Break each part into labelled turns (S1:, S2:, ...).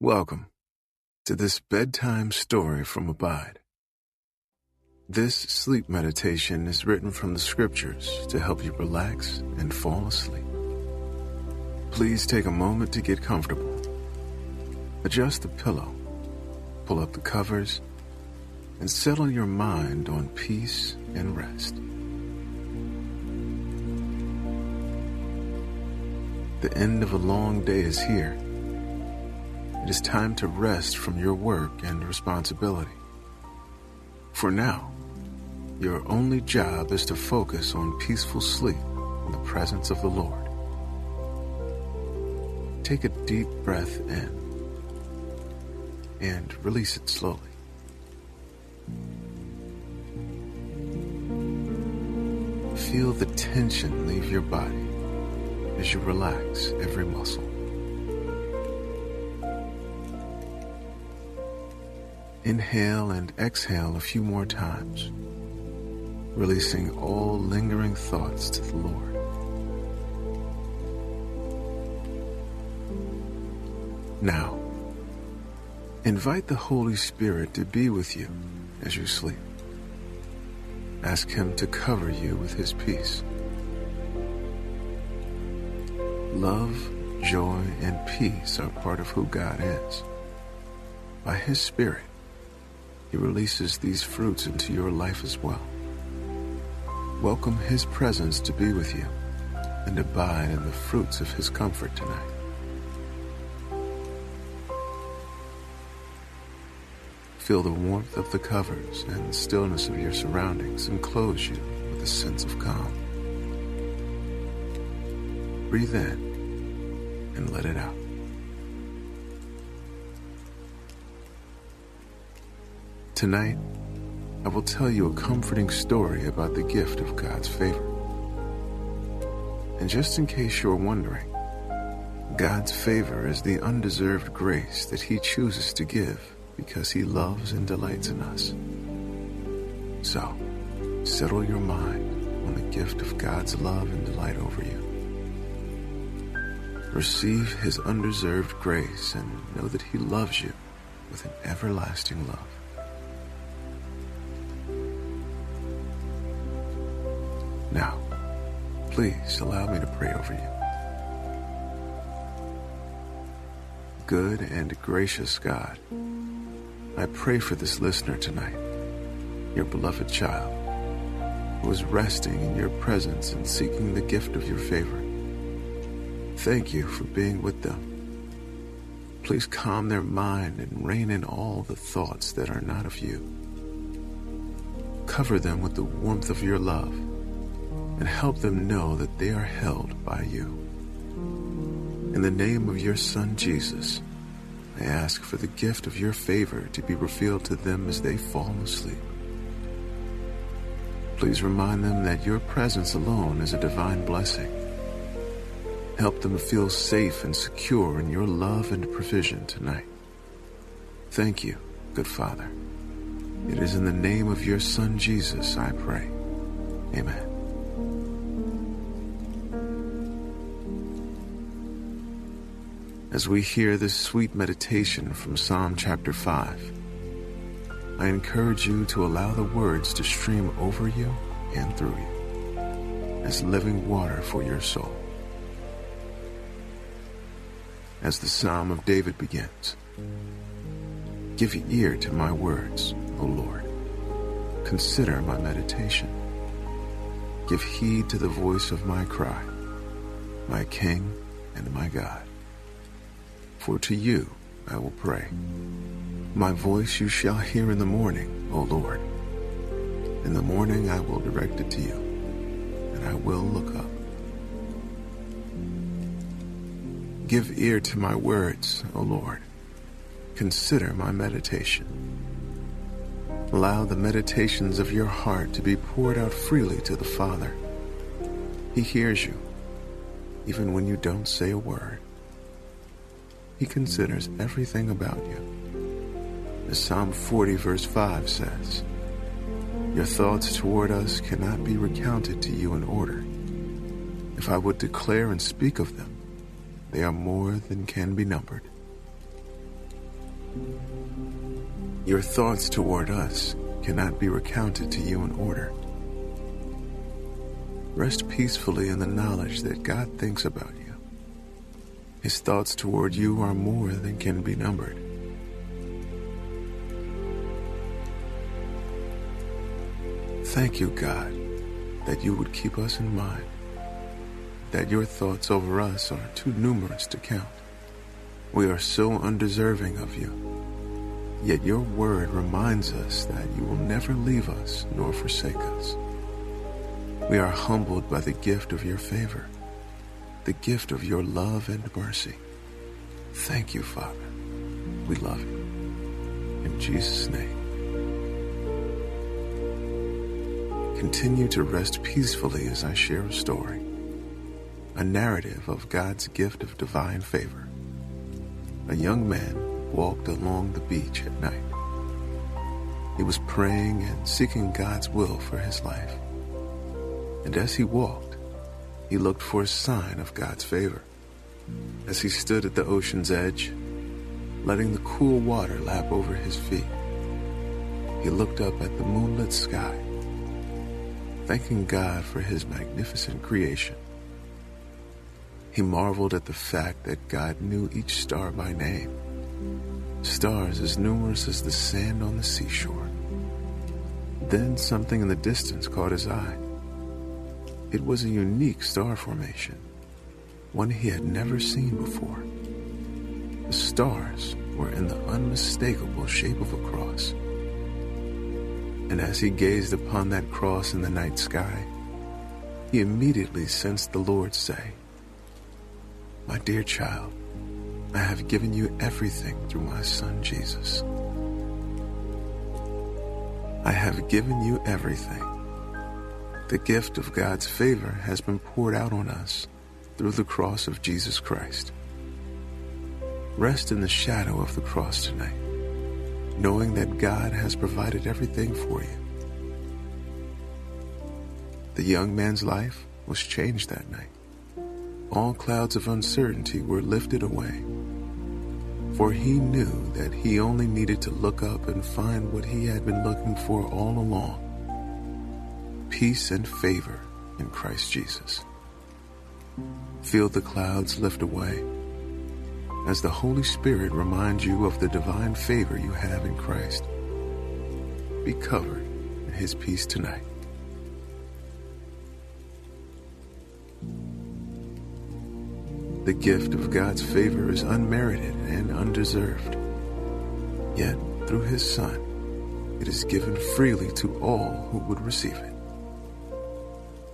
S1: Welcome to this bedtime story from Abide. This sleep meditation is written from the scriptures to help you relax and fall asleep. Please take a moment to get comfortable. Adjust the pillow, pull up the covers, and settle your mind on peace and rest. The end of a long day is here. It is time to rest from your work and responsibility. For now, your only job is to focus on peaceful sleep in the presence of the Lord. Take a deep breath in and release it slowly. Feel the tension leave your body as you relax every muscle. Inhale and exhale a few more times, releasing all lingering thoughts to the Lord. Now, invite the Holy Spirit to be with you as you sleep. Ask Him to cover you with His peace. Love, joy, and peace are part of who God is. By His Spirit, He releases these fruits into your life as well. Welcome His presence to be with you and abide in the fruits of His comfort tonight. Feel the warmth of the covers and the stillness of your surroundings enclose you with a sense of calm. Breathe in and let it out. Tonight, I will tell you a comforting story about the gift of God's favor. And just in case you're wondering, God's favor is the undeserved grace that He chooses to give because He loves and delights in us. So, settle your mind on the gift of God's love and delight over you. Receive His undeserved grace and know that He loves you with an everlasting love. Now, please allow me to pray over you. Good and gracious God, I pray for this listener tonight, your beloved child, who is resting in your presence and seeking the gift of your favor. Thank you for being with them. Please calm their mind and rein in all the thoughts that are not of you. Cover them with the warmth of your love and help them know that they are held by you. In the name of your Son, Jesus, I ask for the gift of your favor to be revealed to them as they fall asleep. Please remind them that your presence alone is a divine blessing. Help them feel safe and secure in your love and provision tonight. Thank you, good Father. It is in the name of your Son, Jesus, I pray. Amen. As we hear this sweet meditation from Psalm chapter 5, I encourage you to allow the words to stream over you and through you as living water for your soul. As the Psalm of David begins, Give ear to my words, O Lord. Consider my meditation. Give heed to the voice of my cry, my King and my God. For to you I will pray. My voice you shall hear in the morning, O Lord. In the morning I will direct it to you, and I will look up. Give ear to my words, O Lord. Consider my meditation. Allow the meditations of your heart to be poured out freely to the Father. He hears you, even when you don't say a word. He considers everything about you. As Psalm 40, verse 5 says, Your thoughts toward us cannot be recounted to you in order. If I would declare and speak of them, they are more than can be numbered. Your thoughts toward us cannot be recounted to you in order. Rest peacefully in the knowledge that God thinks about you. His thoughts toward you are more than can be numbered. Thank you, God, that you would keep us in mind, that your thoughts over us are too numerous to count. We are so undeserving of you, yet your word reminds us that you will never leave us nor forsake us. We are humbled by the gift of your favor, the gift of your love and mercy. Thank you, Father. We love you. In Jesus' name. Continue to rest peacefully as I share a story, a narrative of God's gift of divine favor. A young man walked along the beach at night. He was praying and seeking God's will for his life. And as he walked, he looked for a sign of God's favor. As he stood at the ocean's edge, letting the cool water lap over his feet, he looked up at the moonlit sky thanking God for his magnificent creation. He marveled at the fact that God knew each star by name, stars as numerous as the sand on the seashore. Then something in the distance caught his eye. It was a unique star formation, one he had never seen before. The stars were in the unmistakable shape of a cross. And as he gazed upon that cross in the night sky, he immediately sensed the Lord say, My dear child, I have given you everything through my Son Jesus. I have given you everything. The gift of God's favor has been poured out on us through the cross of Jesus Christ. Rest in the shadow of the cross tonight knowing that God has provided everything for you. The young man's life was changed that night. All clouds of uncertainty were lifted away, for he knew that he only needed to look up and find what he had been looking for all along peace and favor in Christ Jesus. Feel the clouds lift away as the Holy Spirit reminds you of the divine favor you have in Christ. Be covered in His peace tonight. The gift of God's favor is unmerited and undeserved. Yet, through His Son, it is given freely to all who would receive it.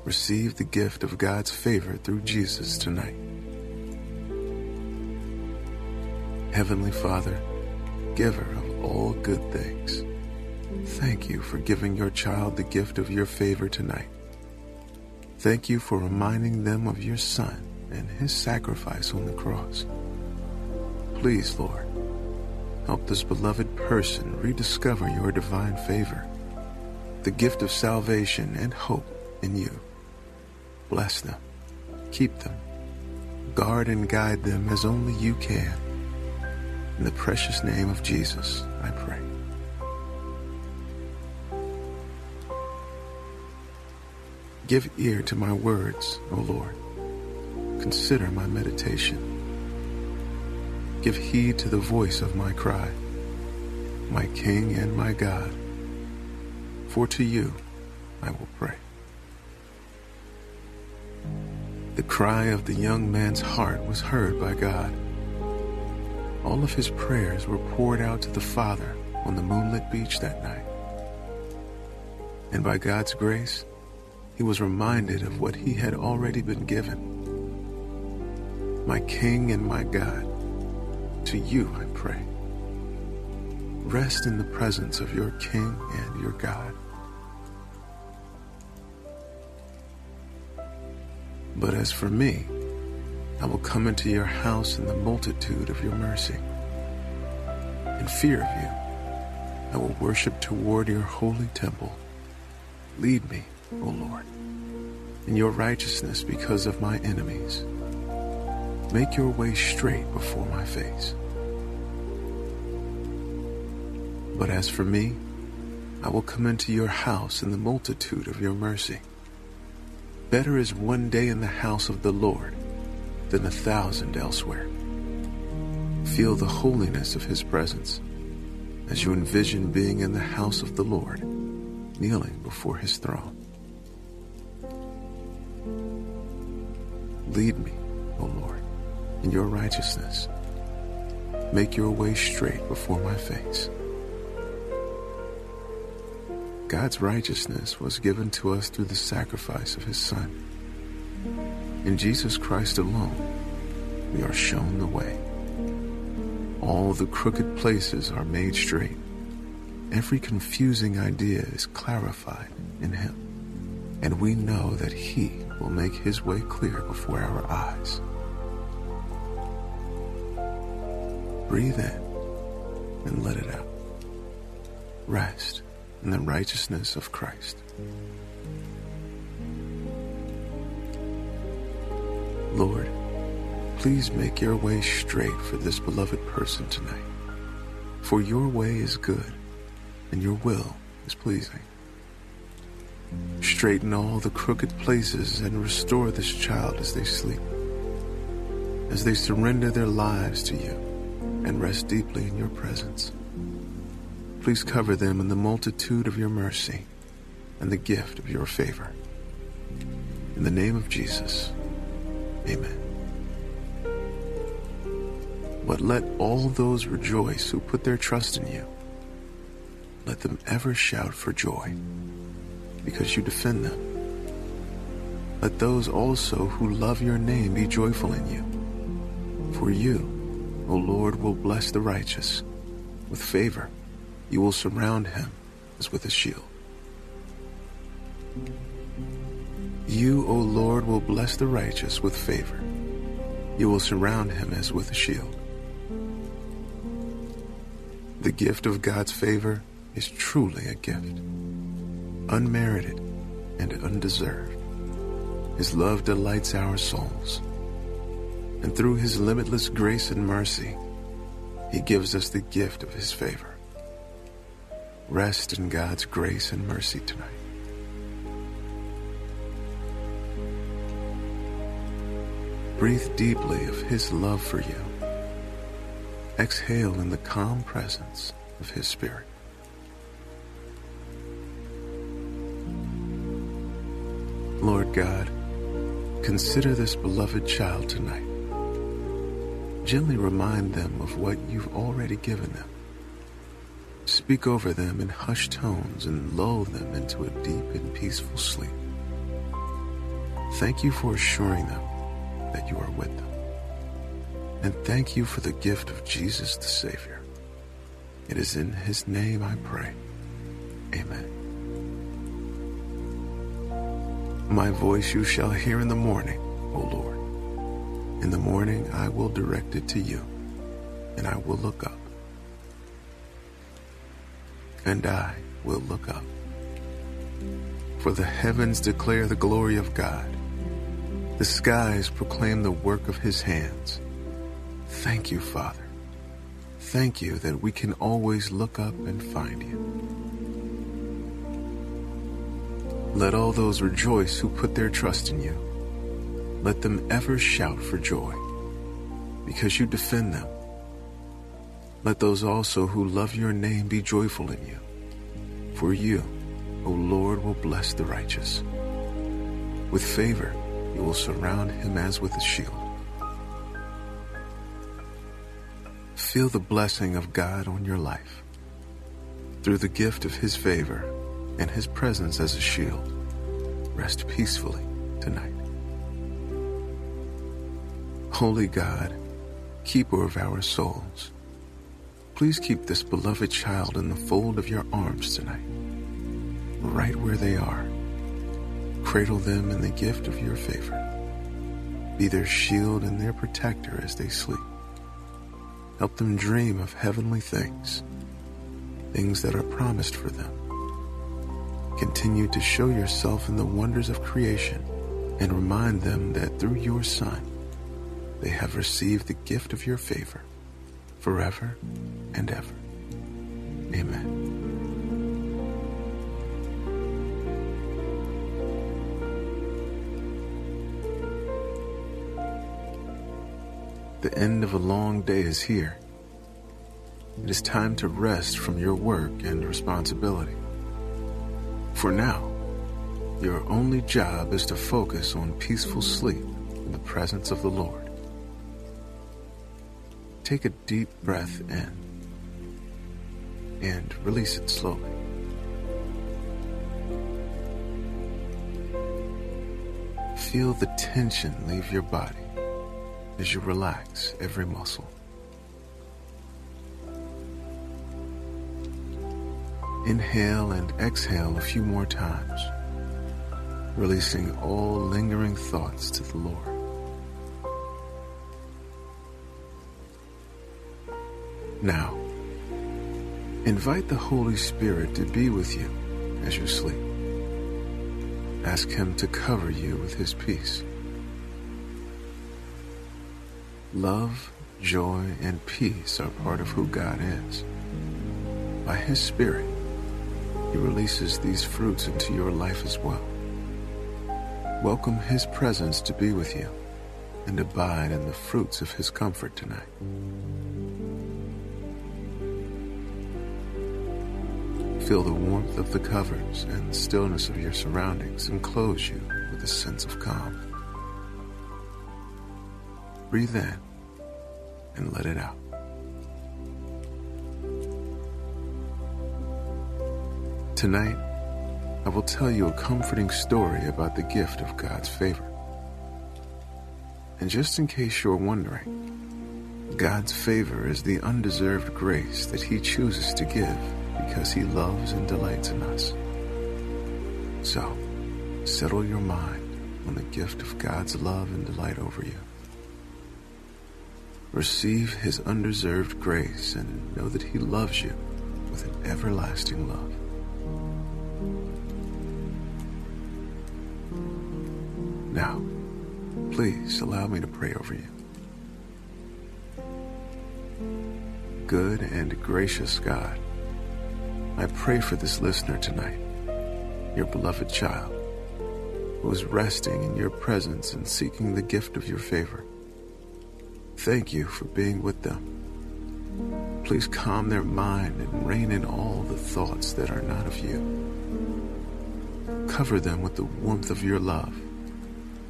S1: Receive the gift of God's favor through Jesus tonight. Heavenly Father, giver of all good things, thank you for giving your child the gift of your favor tonight. Thank you for reminding them of your Son and his sacrifice on the cross. Please, Lord, help this beloved person rediscover your divine favor, the gift of salvation and hope in you. Bless them, keep them, guard and guide them as only you can. In the precious name of Jesus, I pray. Give ear to my words, O Lord. Consider my meditation. Give heed to the voice of my cry, my King and my God. For to you I will pray. The cry of the young man's heart was heard by God all of his prayers were poured out to the Father on the moonlit beach that night. And by God's grace, he was reminded of what he had already been given. My King and my God, to you I pray. Rest in the presence of your King and your God. But as for me, I will come into your house in the multitude of your mercy. In fear of you, I will worship toward your holy temple. Lead me, O Lord, in your righteousness because of my enemies. Make your way straight before my face. But as for me, I will come into your house in the multitude of your mercy. Better is one day in the house of the Lord than a thousand elsewhere. Feel the holiness of his presence as you envision being in the house of the Lord, kneeling before his throne. Lead me, O Lord, in your righteousness. Make your way straight before my face. God's righteousness was given to us through the sacrifice of his Son. In Jesus Christ alone, we are shown the way. All the crooked places are made straight. Every confusing idea is clarified in him. And we know that he will make his way clear before our eyes. Breathe in and let it out. Rest in the righteousness of Christ. Lord, please make your way straight for this beloved person tonight. For your way is good and your will is pleasing. Straighten all the crooked places and restore this child as they sleep, as they surrender their lives to you and rest deeply in your presence. Please cover them in the multitude of your mercy and the gift of your favor. In the name of Jesus, amen. But let all those rejoice who put their trust in you. Let them ever shout for joy, because you defend them. Let those also who love your name be joyful in you. For you, O Lord, will bless the righteous with favor you will surround him as with a shield. You, O Lord, will bless the righteous with favor. You will surround him as with a shield. The gift of God's favor is truly a gift, unmerited and undeserved. His love delights our souls. And through his limitless grace and mercy, he gives us the gift of his favor. Rest in God's grace and mercy tonight. Breathe deeply of His love for you. Exhale in the calm presence of His Spirit. Lord God, consider this beloved child tonight. Gently remind them of what you've already given them Speak over them in hushed tones and lull them into a deep and peaceful sleep. Thank you for assuring them that you are with them. And thank you for the gift of Jesus the Savior. It is in his name I pray. Amen. My voice you shall hear in the morning, O Lord. In the morning I will direct it to you, and I will look up and I will look up. For the heavens declare the glory of God. The skies proclaim the work of his hands. Thank you, Father. Thank you that we can always look up and find you. Let all those rejoice who put their trust in you. Let them ever shout for joy, because you defend them let those also who love your name be joyful in you. For you, O Lord, will bless the righteous. With favor, you will surround him as with a shield. Feel the blessing of God on your life. Through the gift of his favor and his presence as a shield, rest peacefully tonight. Holy God, keeper of our souls, Please keep this beloved child in the fold of your arms tonight, right where they are. Cradle them in the gift of your favor. Be their shield and their protector as they sleep. Help them dream of heavenly things, things that are promised for them. Continue to show yourself in the wonders of creation and remind them that through your Son, they have received the gift of your favor forever and ever. Amen. The end of a long day is here. It is time to rest from your work and responsibility. For now, your only job is to focus on peaceful sleep in the presence of the Lord. Take a deep breath in and release it slowly. Feel the tension leave your body as you relax every muscle. Inhale and exhale a few more times, releasing all lingering thoughts to the Lord. Now, invite the Holy Spirit to be with you as you sleep. Ask Him to cover you with His peace. Love, joy, and peace are part of who God is. By His Spirit, He releases these fruits into your life as well. Welcome His presence to be with you and abide in the fruits of His comfort tonight. Feel the warmth of the covers and the stillness of your surroundings enclose you with a sense of calm. Breathe in and let it out. Tonight, I will tell you a comforting story about the gift of God's favor. And just in case you're wondering, God's favor is the undeserved grace that He chooses to give because He loves and delights in us. So, settle your mind on the gift of God's love and delight over you. Receive His undeserved grace and know that He loves you with an everlasting love. Now, please allow me to pray over you. Good and gracious God, I pray for this listener tonight, your beloved child, who is resting in your presence and seeking the gift of your favor. Thank you for being with them. Please calm their mind and rein in all the thoughts that are not of you. Cover them with the warmth of your love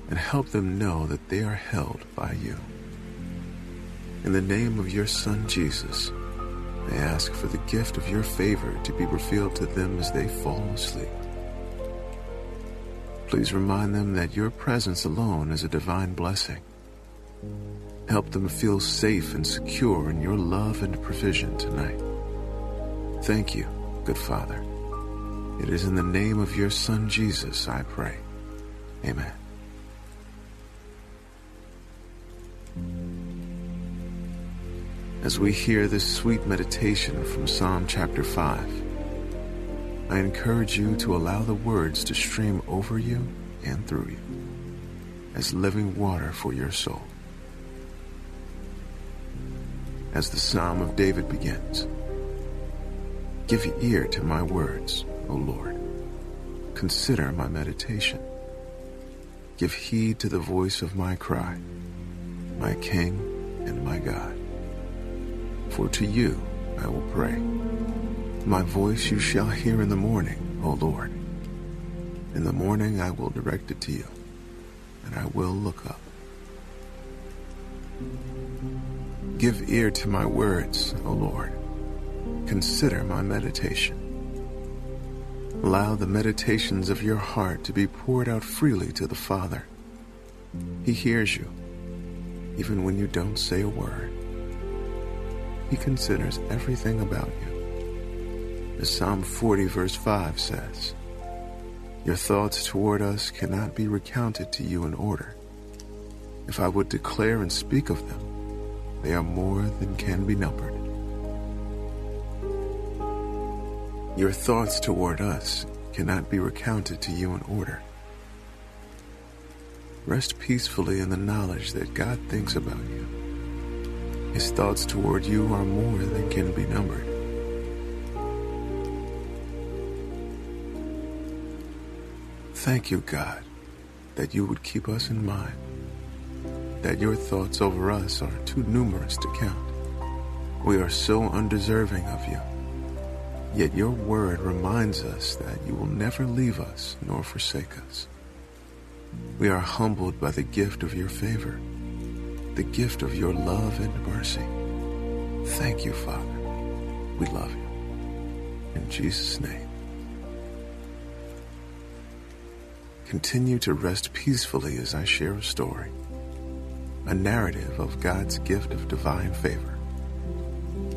S1: and help them know that they are held by you. In the name of your Son, Jesus, I ask for the gift of your favor to be revealed to them as they fall asleep. Please remind them that your presence alone is a divine blessing. Help them feel safe and secure in your love and provision tonight. Thank you, good Father. It is in the name of your Son, Jesus, I pray. Amen. As we hear this sweet meditation from Psalm chapter 5, I encourage you to allow the words to stream over you and through you as living water for your soul. As the Psalm of David begins, Give ear to my words, O Lord. Consider my meditation. Give heed to the voice of my cry, my King and my God. For to you I will pray. My voice you shall hear in the morning, O Lord. In the morning I will direct it to you, and I will look up. Give ear to my words, O Lord. Consider my meditation. Allow the meditations of your heart to be poured out freely to the Father. He hears you, even when you don't say a word. He considers everything about you. As Psalm 40, verse 5 says, Your thoughts toward us cannot be recounted to you in order. If I would declare and speak of them, they are more than can be numbered. Your thoughts toward us cannot be recounted to you in order. Rest peacefully in the knowledge that God thinks about you. His thoughts toward you are more than can be numbered. Thank you, God, that you would keep us in mind, that your thoughts over us are too numerous to count. We are so undeserving of you. Yet your word reminds us that you will never leave us nor forsake us. We are humbled by the gift of your favor the gift of your love and mercy. Thank you, Father. We love you. In Jesus' name. Continue to rest peacefully as I share a story, a narrative of God's gift of divine favor.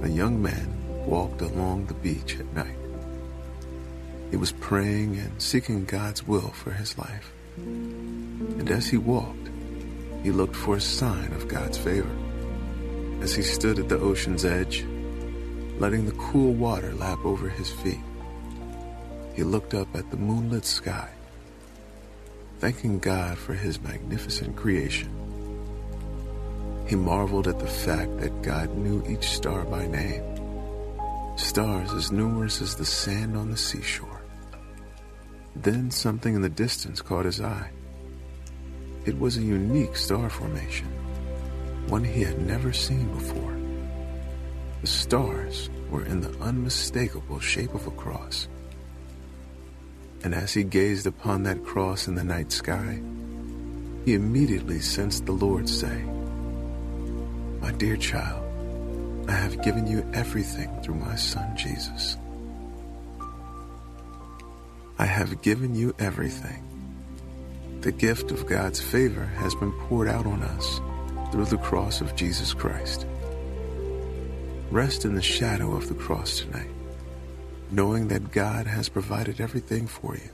S1: A young man walked along the beach at night. He was praying and seeking God's will for his life. And as he walked, he looked for a sign of God's favor. As he stood at the ocean's edge, letting the cool water lap over his feet, he looked up at the moonlit sky, thanking God for his magnificent creation. He marveled at the fact that God knew each star by name, stars as numerous as the sand on the seashore. Then something in the distance caught his eye. It was a unique star formation, one he had never seen before. The stars were in the unmistakable shape of a cross. And as he gazed upon that cross in the night sky, he immediately sensed the Lord say, My dear child, I have given you everything through my Son Jesus. I have given you everything. The gift of God's favor has been poured out on us through the cross of Jesus Christ. Rest in the shadow of the cross tonight, knowing that God has provided everything for you.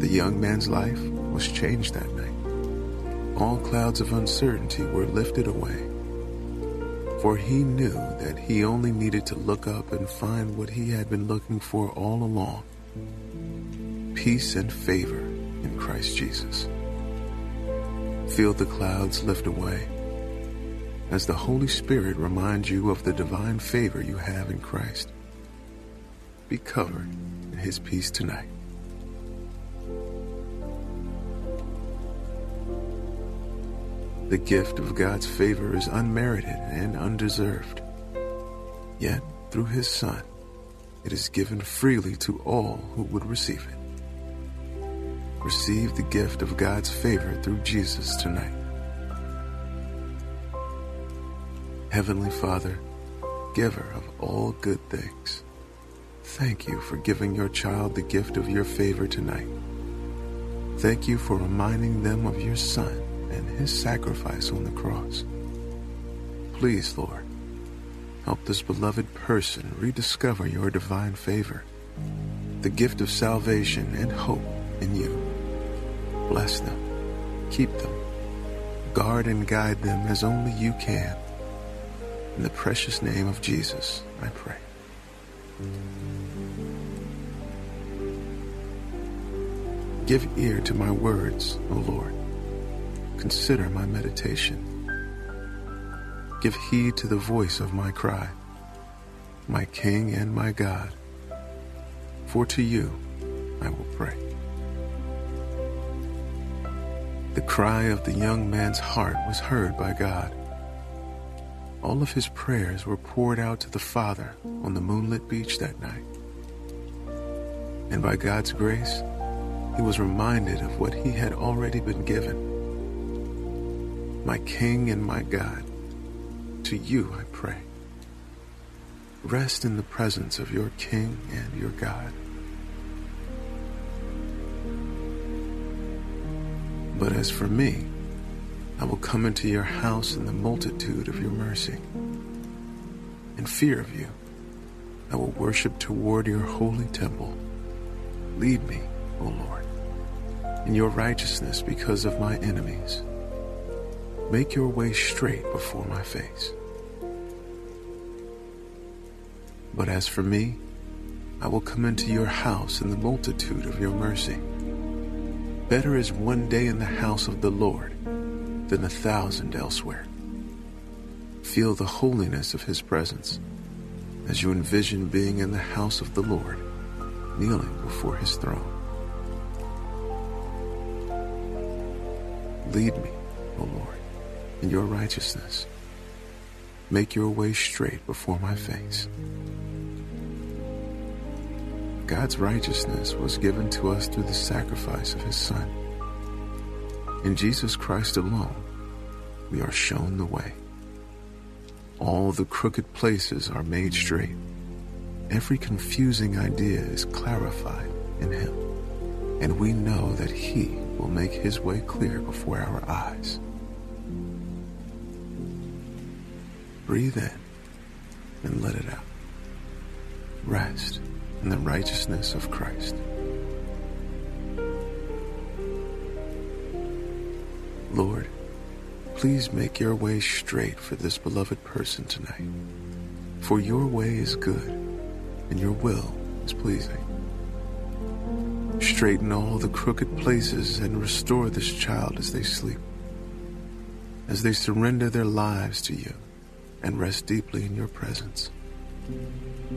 S1: The young man's life was changed that night. All clouds of uncertainty were lifted away for he knew that he only needed to look up and find what he had been looking for all along peace and favor in Christ Jesus. Feel the clouds lift away as the Holy Spirit reminds you of the divine favor you have in Christ. Be covered in his peace tonight. The gift of God's favor is unmerited and undeserved. Yet, through His Son, it is given freely to all who would receive it. Receive the gift of God's favor through Jesus tonight. Heavenly Father, giver of all good things, thank you for giving your child the gift of your favor tonight. Thank you for reminding them of your Son and his sacrifice on the cross. Please, Lord, help this beloved person rediscover your divine favor, the gift of salvation and hope in you. Bless them, keep them, guard and guide them as only you can. In the precious name of Jesus, I pray. Give ear to my words, O Lord Consider my meditation. Give heed to the voice of my cry, my King and my God. For to you I will pray. The cry of the young man's heart was heard by God. All of his prayers were poured out to the Father on the moonlit beach that night. And by God's grace, he was reminded of what he had already been given my King and my God, to you I pray. Rest in the presence of your King and your God. But as for me, I will come into your house in the multitude of your mercy. In fear of you, I will worship toward your holy temple. Lead me, O Lord, in your righteousness because of my enemies. Make your way straight before my face. But as for me, I will come into your house in the multitude of your mercy. Better is one day in the house of the Lord than a thousand elsewhere. Feel the holiness of his presence as you envision being in the house of the Lord, kneeling before his throne. Lead me, O Lord, in your righteousness. Make your way straight before my face. God's righteousness was given to us through the sacrifice of his Son. In Jesus Christ alone, we are shown the way. All the crooked places are made straight. Every confusing idea is clarified in him. And we know that he will make his way clear before our eyes. Breathe in and let it out. Rest in the righteousness of Christ. Lord, please make your way straight for this beloved person tonight. For your way is good and your will is pleasing. Straighten all the crooked places and restore this child as they sleep, as they surrender their lives to you and rest deeply in your presence.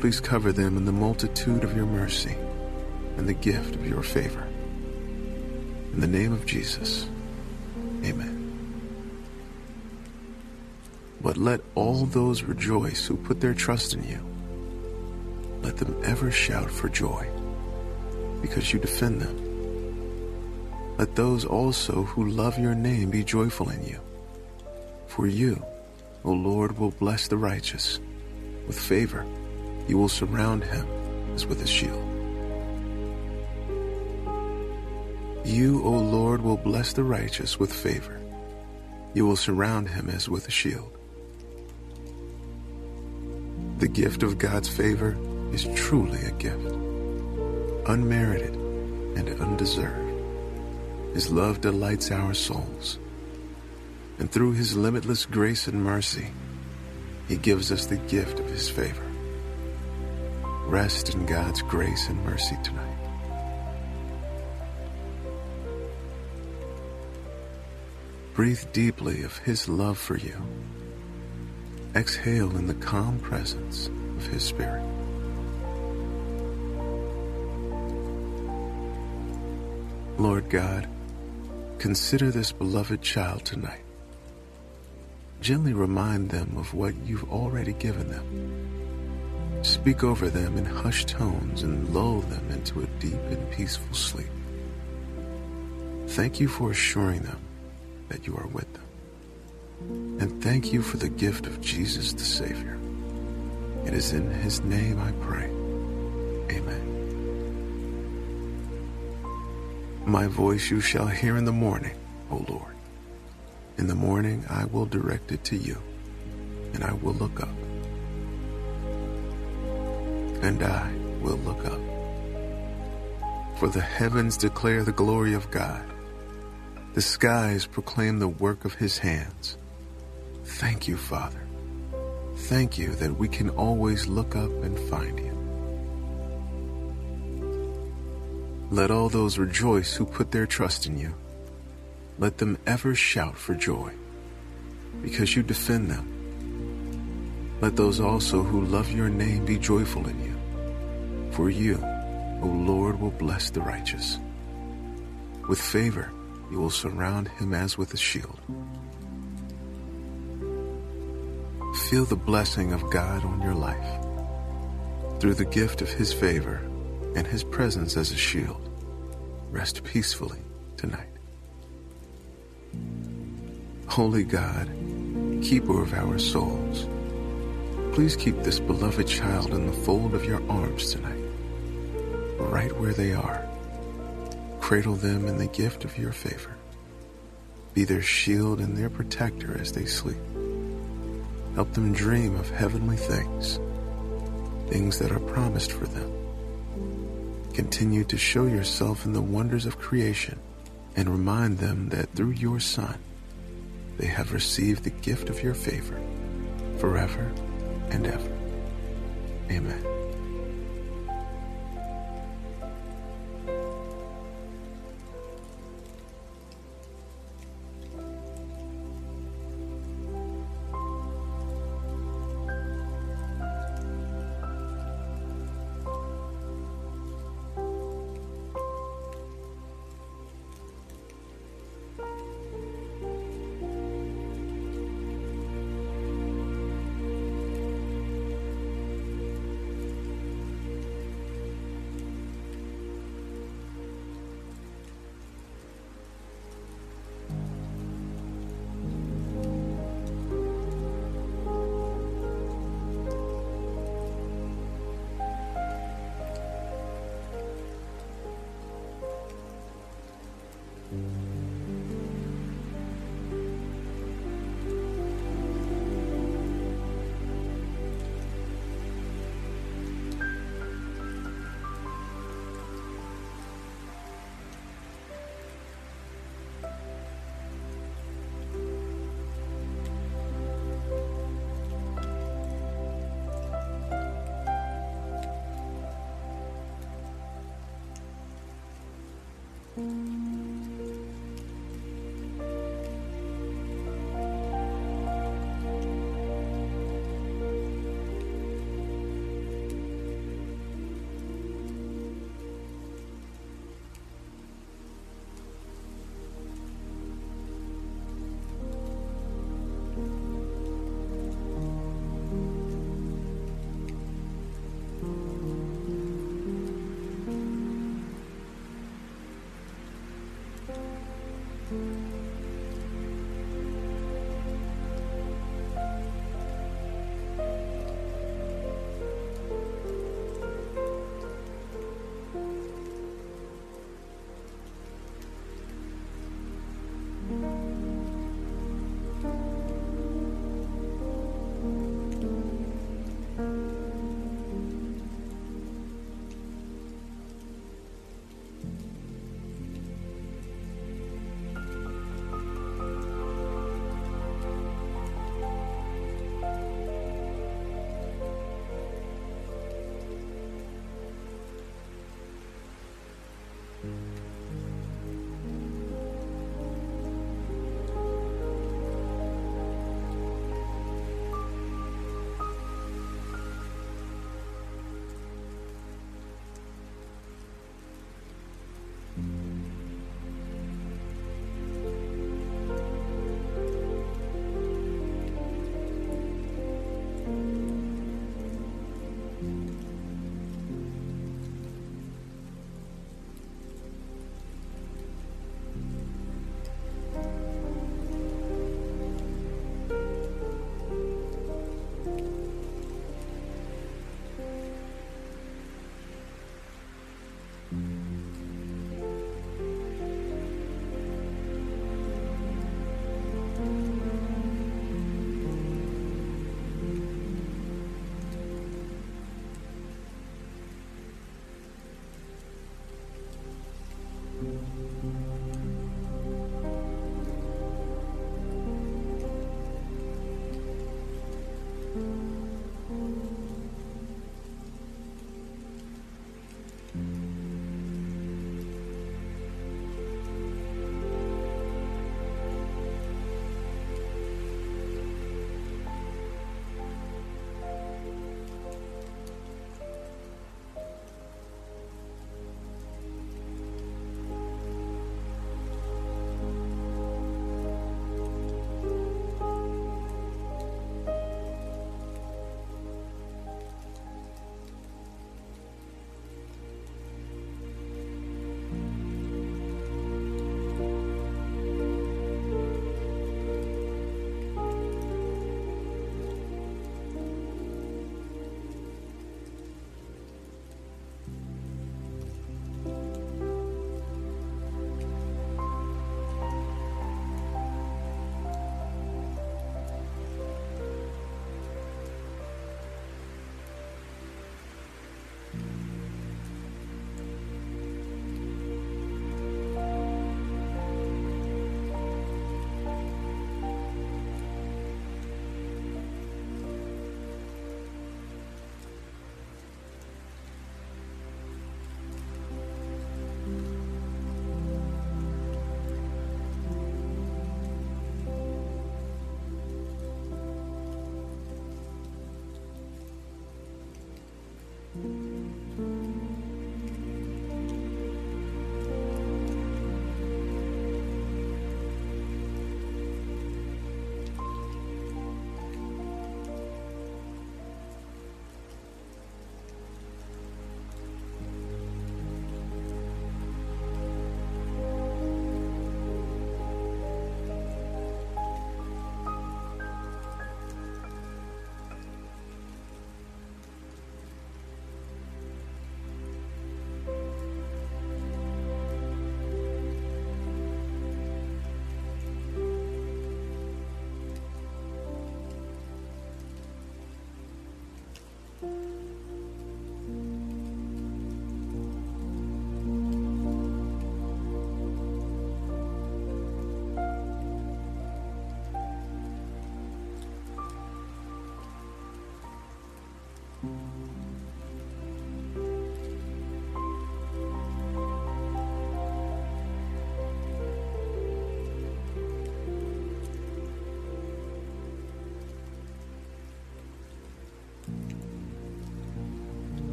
S1: Please cover them in the multitude of your mercy and the gift of your favor. In the name of Jesus, amen. But let all those rejoice who put their trust in you. Let them ever shout for joy, because you defend them. Let those also who love your name be joyful in you. For you, O Lord, will bless the righteous. With favor, you will surround him as with a shield. You, O Lord, will bless the righteous with favor. You will surround him as with a shield. The gift of God's favor is truly a gift, unmerited and undeserved. His love delights our souls, and through his limitless grace and mercy, he gives us the gift of his favor. Rest in God's grace and mercy tonight. Breathe deeply of his love for you. Exhale in the calm presence of his spirit. Lord God, consider this beloved child tonight. Gently remind them of what you've already given them. Speak over them in hushed tones and lull them into a deep and peaceful sleep. Thank you for assuring them that you are with them. And thank you for the gift of Jesus the Savior. It is in his name I pray. Amen. My voice you shall hear in the morning, O Lord. In the morning I will direct it to you, and I will look up. And I will look up. For the heavens declare the glory of God. The skies proclaim the work of his hands. Thank you, Father. Thank you that we can always look up and find you. Let all those rejoice who put their trust in you. Let them ever shout for joy, because you defend them. Let those also who love your name be joyful in you. For you, O Lord, will bless the righteous. With favor, you will surround him as with a shield. Feel the blessing of God on your life through the gift of his favor and his presence as a shield. Rest peacefully tonight. Holy God, keeper of our souls, please keep this beloved child in the fold of your arms tonight, right where they are. Cradle them in the gift of your favor. Be their shield and their protector as they sleep. Help them dream of heavenly things, things that are promised for them. Continue to show yourself in the wonders of creation and remind them that through your Son, they have received the gift of your favor forever and ever. Amen.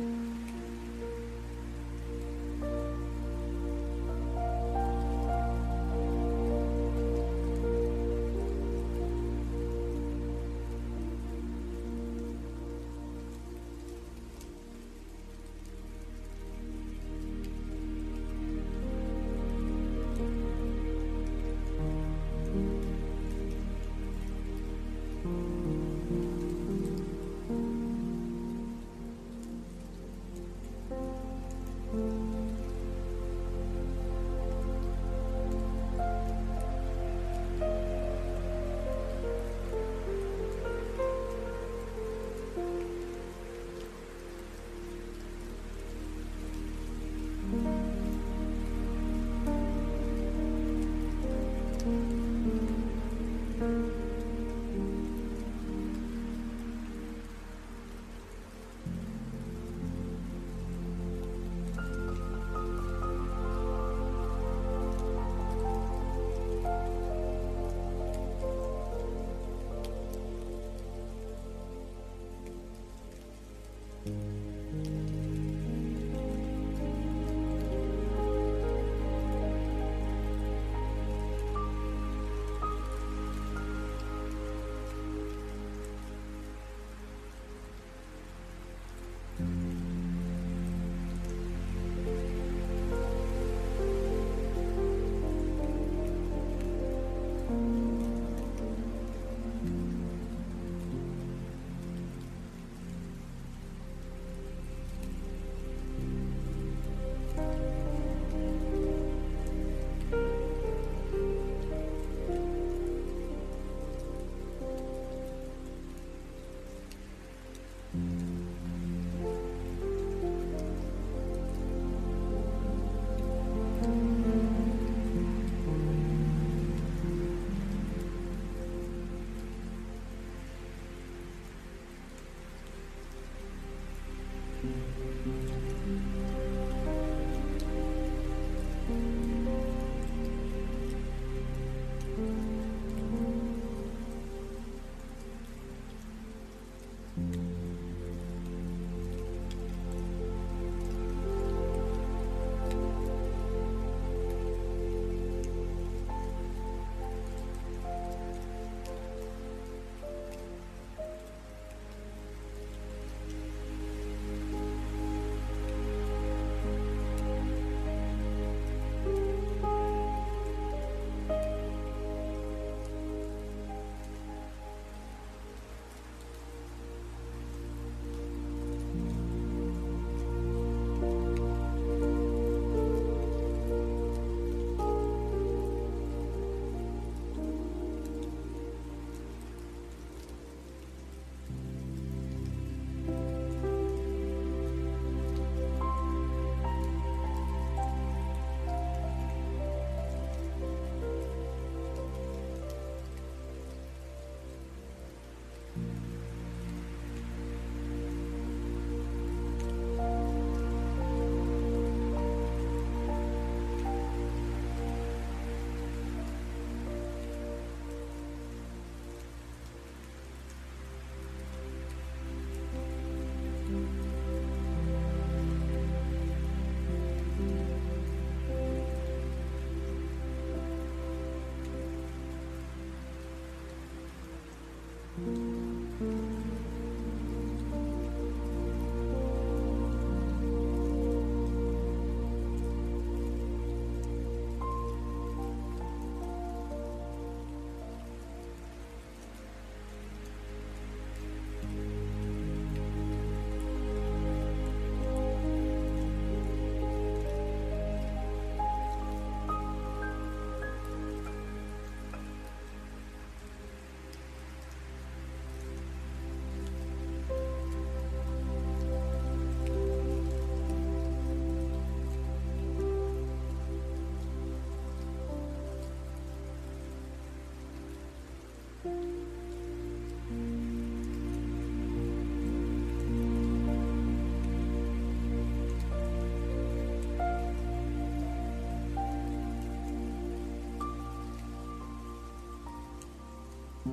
S1: Mm-hmm.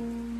S1: Mm-hmm.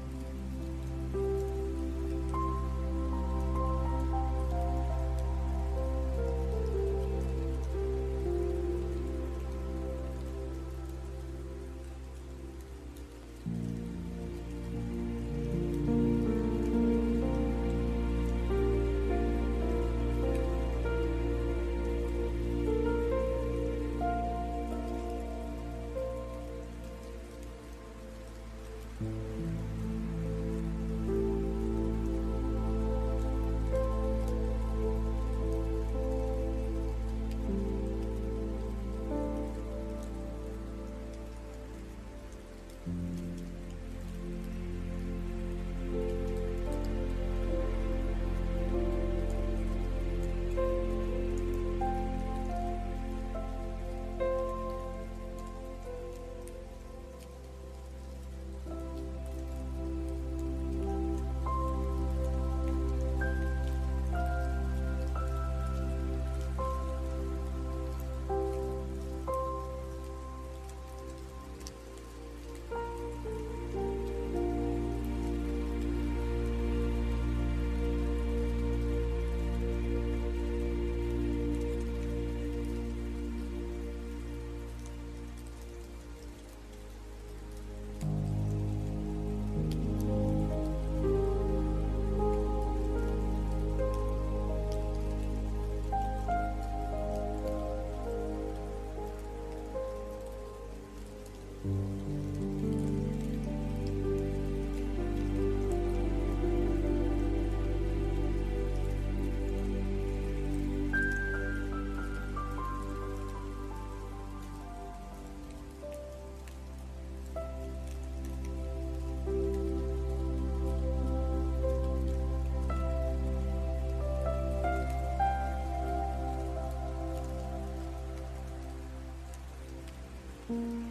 S1: Mm-hmm.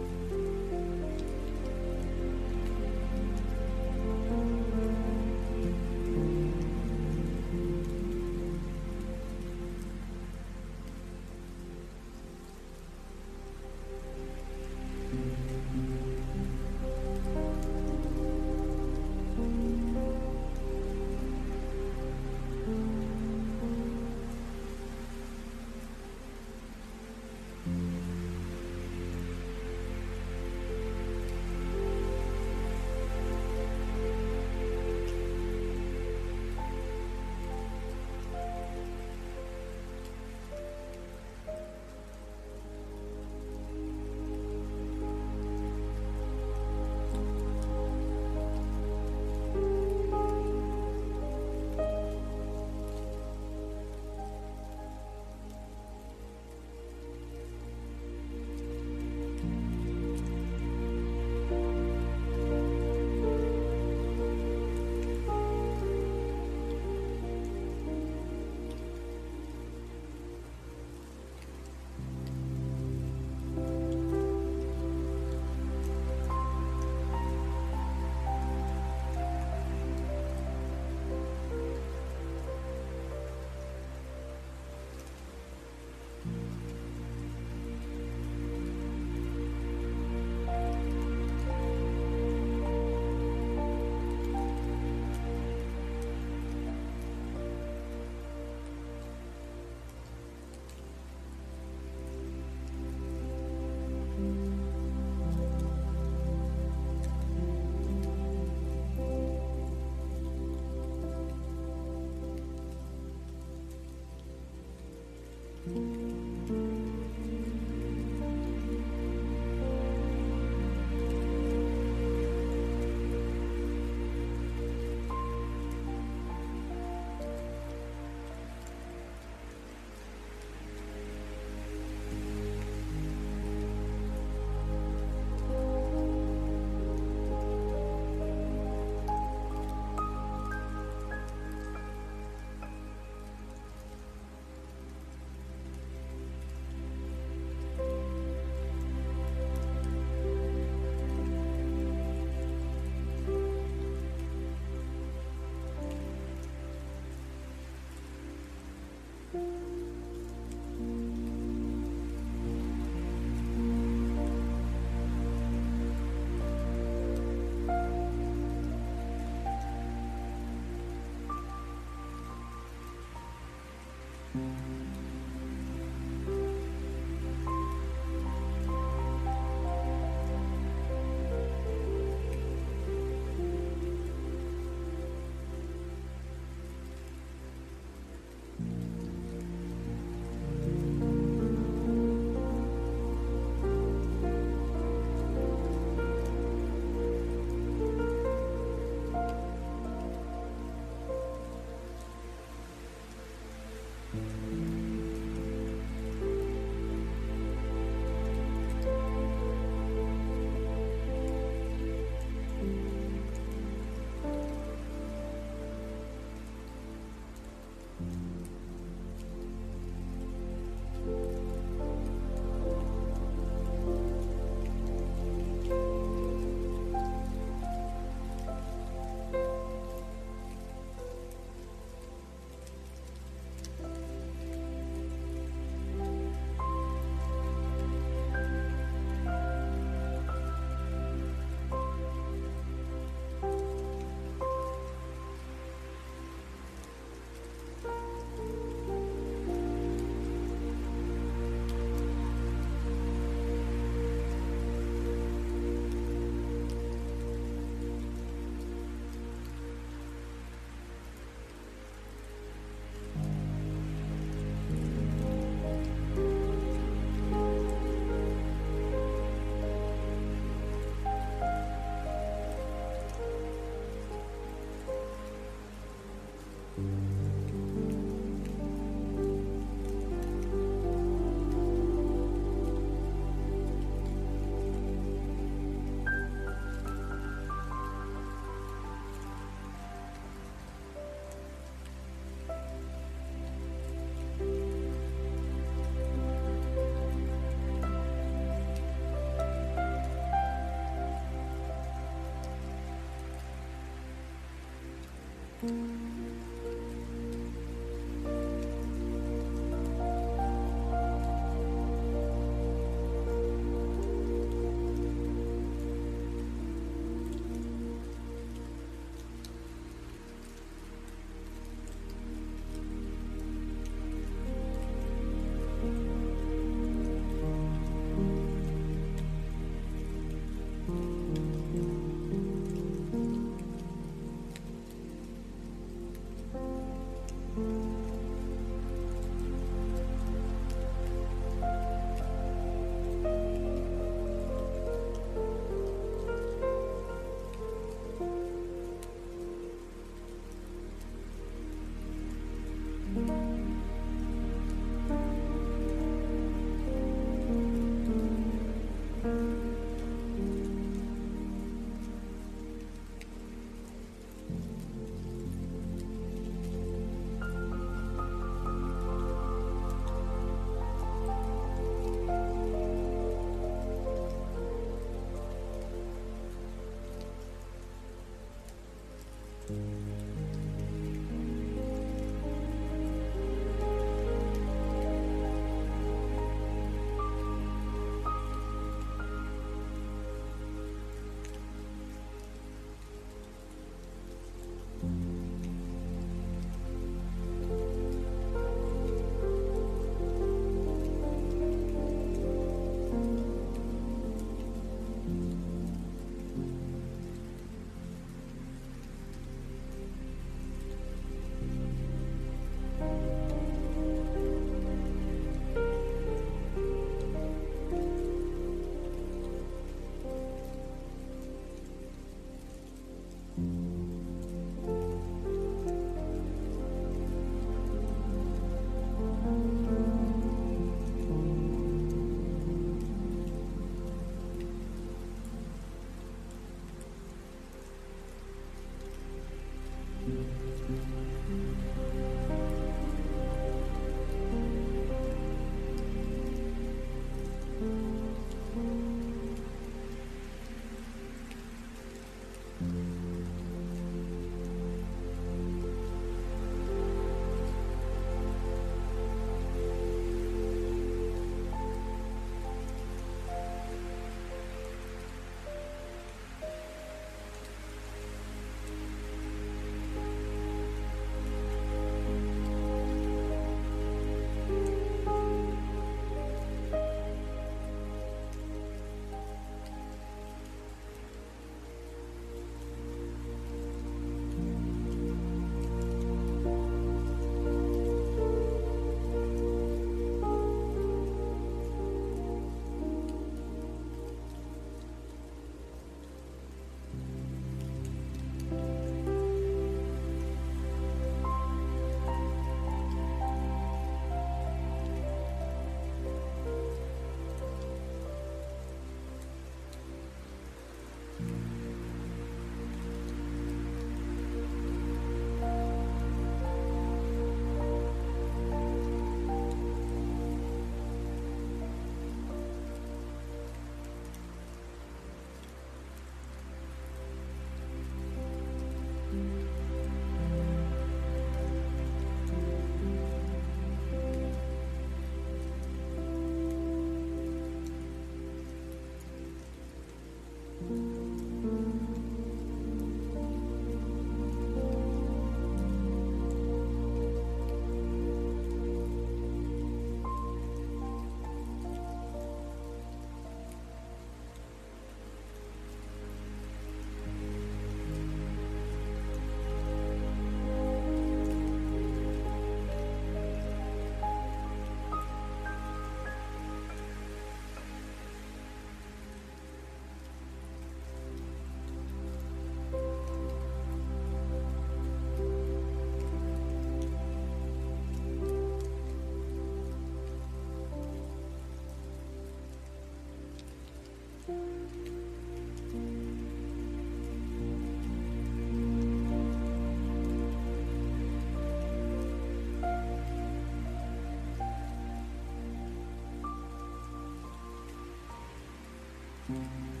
S1: Mm-hmm.